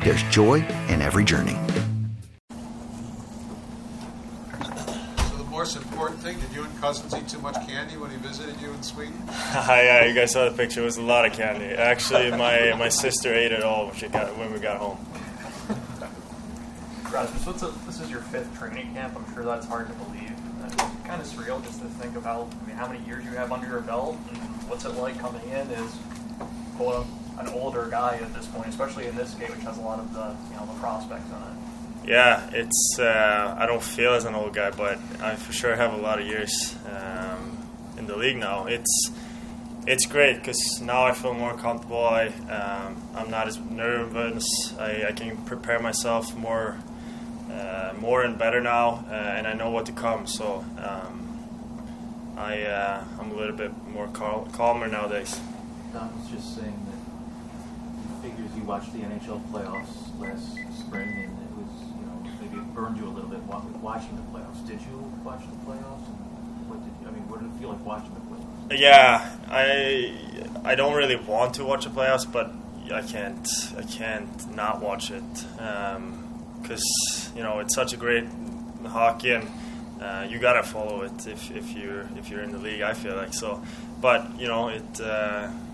there's joy in every journey. So the most important thing, did you and cousins eat too much candy when he visited you in Sweden? yeah, you guys saw the picture. It was a lot of candy. Actually, my, my sister ate it all when, she got, when we got home. Rasmus, what's a, this is your fifth training camp. I'm sure that's hard to believe. It's kind of surreal just to think about. I mean, how many years you have under your belt, and what's it like coming in as quote an older guy at this point, especially in this game, which has a lot of the you know the prospects in it. Yeah, it's. Uh, I don't feel as an old guy, but I for sure have a lot of years um, in the league now. It's it's great because now I feel more comfortable. I um, I'm not as nervous. I, I can prepare myself more uh, more and better now, uh, and I know what to come. So um, I uh, I'm a little bit more cal- calmer nowadays. Don was just saying that he figures you watched the NHL playoffs last spring, and it was you know maybe it burned you a little bit watching the playoffs. Did you watch the playoffs? What did you, I mean? What did it feel like watching the playoffs? Yeah, I I don't really want to watch the playoffs, but I can't I can't not watch it because you know it's such a great hockey and uh, you gotta follow it if, if you're if you're in the league. I feel like so, but you know it, uh, it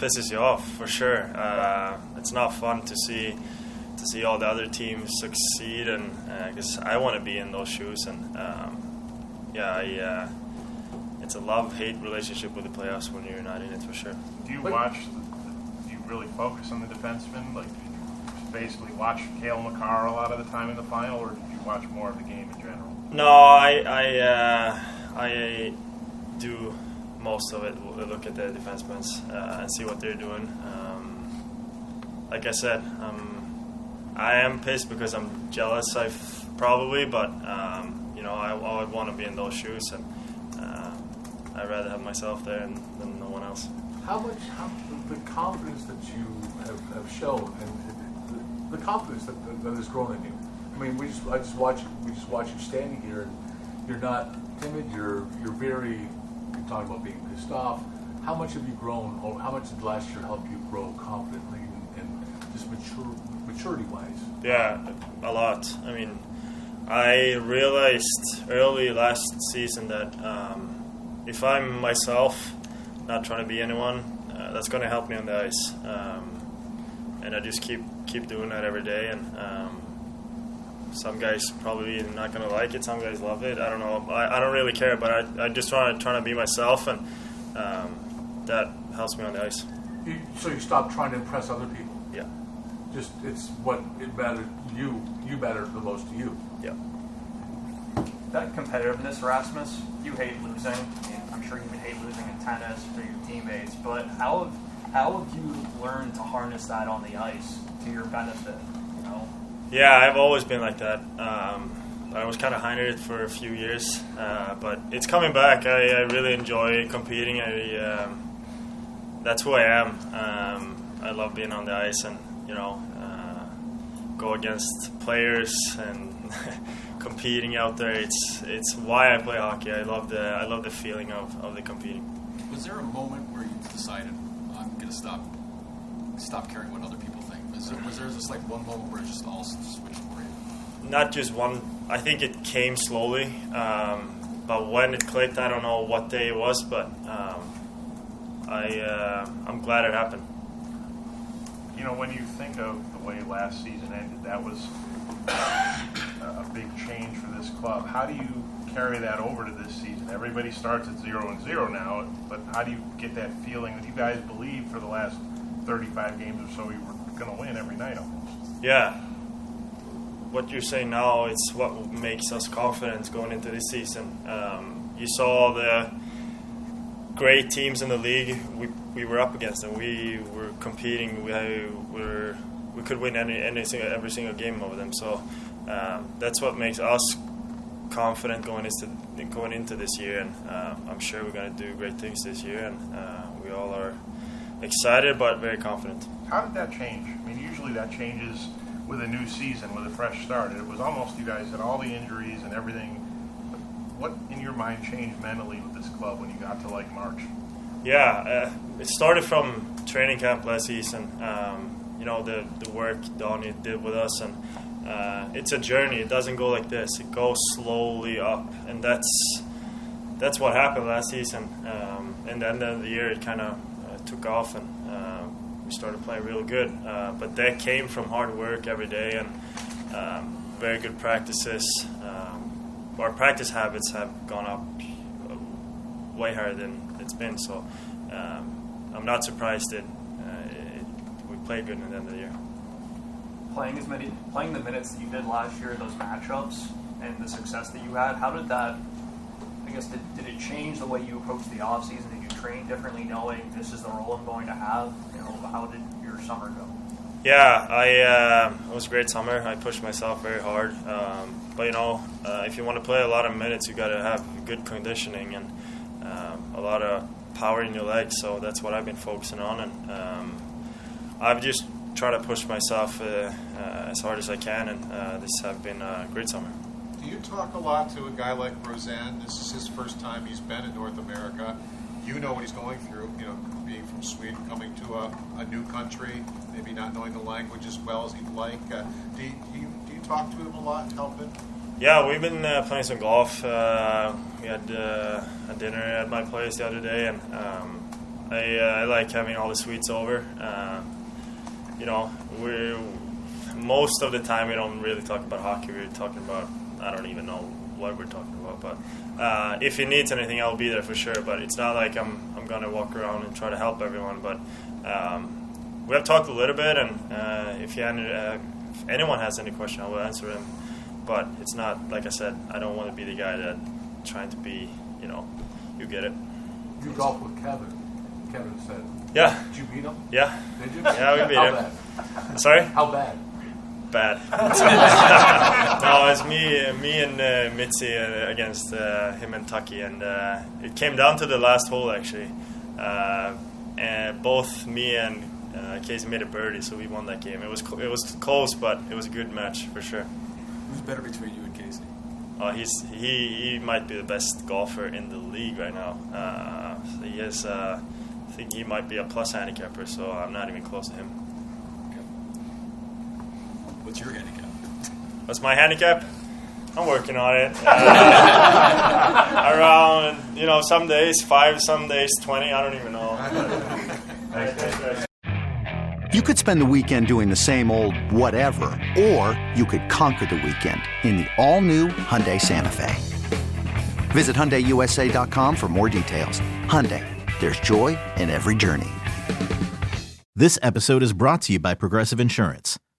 pisses you off for sure. Uh, it's not fun to see to see all the other teams succeed, and because I want to be in those shoes, and um, yeah, I, uh, it's a love hate relationship with the playoffs when you're not in it for sure. Do you watch? Do you really focus on the defensemen? Like, basically watch Cale Makar a lot of the time in the final, or did you watch more of the game in general? No, I I uh, I do most of it. will Look at the defensemen uh, and see what they're doing. Um, like I said, um, I am pissed because I'm jealous. I probably, but um, you know, I, I would want to be in those shoes, and uh, I'd rather have myself there than, than no one else. How much, how, the confidence that you have, have shown, and the, the confidence that, that has grown in you. I mean, we just, I just watch, we just watch you standing here, and you're not timid. You're, you're very. Talking about being pissed off. How much have you grown, or how much did last year help you grow confidently and, and just mature, maturity-wise? Yeah, a lot. I mean, I realized early last season that um, if I'm myself, not trying to be anyone, uh, that's going to help me on the ice. Um, and I just keep keep doing that every day. And um, some guys probably not going to like it. Some guys love it. I don't know. I, I don't really care. But I, I just try to try to be myself, and um, that helps me on the ice. You, so you stop trying to impress other people. Yeah. Just it's what it matters. You you matter the most to you. Yeah. That competitiveness, Rasmus, you hate losing. I mean, I'm sure you would hate losing in tennis for your teammates, but how have, how have you learned to harness that on the ice to your benefit? Yeah, I've always been like that. Um, I was kind of hiding it for a few years, uh, but it's coming back. I, I really enjoy competing. I, um, that's who I am. Um, I love being on the ice and you know uh, go against players and competing out there. It's it's why I play hockey. I love the I love the feeling of, of the competing. Was there a moment where you decided I'm gonna stop stop caring what other people think? Was there, was there just like one moment where it just all switched for you? Not just one. I think it came slowly, um, but when it clicked, I don't know what day it was, but um, I uh, I'm glad it happened. You know, when you think of the way last season ended, that was a big change for this club. How do you carry that over to this season? Everybody starts at zero and zero now, but how do you get that feeling that you guys believe for the last 35 games or so we were going to win every night almost? Yeah. What you're saying now is what makes us confident going into this season. Um, you saw the great teams in the league we, we were up against, and we were competing. We were we could win any, any single, every single game over them. So um, that's what makes us confident going into going into this year, and uh, I'm sure we're going to do great things this year, and uh, we all are excited but very confident. How did that change? I mean, usually that changes with a new season, with a fresh start. It was almost you guys had all the injuries and everything. What in your mind changed mentally with this club when you got to like March? Yeah, uh, it started from training camp last season. Um, you know the the work Donnie did with us, and uh, it's a journey. It doesn't go like this. It goes slowly up, and that's that's what happened last season. Um, and then the end of the year, it kind of took off, and uh, we started playing real good. Uh, but that came from hard work every day and um, very good practices. Um, our practice habits have gone up uh, way higher than it's been. So um, I'm not surprised that it, we played good in the end of the year playing as many playing the minutes that you did last year, those matchups, and the success that you had, how did that? I guess did, did it change the way you approached the offseason? Did you train differently, knowing this is the role I'm going to have? You know, how did your summer go? Yeah, I uh, it was a great summer. I pushed myself very hard, um, but you know, uh, if you want to play a lot of minutes, you got to have good conditioning and um, a lot of power in your legs. So that's what I've been focusing on, and um, I've just try to push myself uh, uh, as hard as I can, and uh, this has been a great summer. Do you talk a lot to a guy like Roseanne? This is his first time he's been in North America. You know what he's going through, you know, being from Sweden, coming to a, a new country, maybe not knowing the language as well as he'd like. Uh, do, you, do, you, talk to him a lot, help him? Yeah, we've been uh, playing some golf. Uh, we had uh, a dinner at my place the other day, and um, I, I, like having all the Swedes over you know, we most of the time we don't really talk about hockey. We're talking about I don't even know what we're talking about. But uh, if he needs anything, I'll be there for sure. But it's not like I'm I'm gonna walk around and try to help everyone. But um, we have talked a little bit, and uh, if, you, uh, if anyone has any question, I will answer them. But it's not like I said. I don't want to be the guy that trying to be. You know, you get it. You golf with Kevin. Kevin said yeah. Did you beat him? Yeah. Did you? Yeah, we beat How him. Bad? Sorry? How bad? Bad. no, it's me, me and uh, Mitzi uh, against uh, him and Tucky, and uh, it came down to the last hole actually. Uh, and both me and uh, Casey made a birdie, so we won that game. It was cl- it was close, but it was a good match for sure. Who's better between you and Casey? Oh, he's he, he might be the best golfer in the league right now. So he has I think he might be a plus handicapper, so I'm not even close to him. Okay. What's your handicap? What's my handicap? I'm working on it. Uh, around, you know, some days five, some days 20. I don't even know. You could spend the weekend doing the same old whatever, or you could conquer the weekend in the all-new Hyundai Santa Fe. Visit HyundaiUSA.com for more details. Hyundai, there's joy in every journey. This episode is brought to you by Progressive Insurance.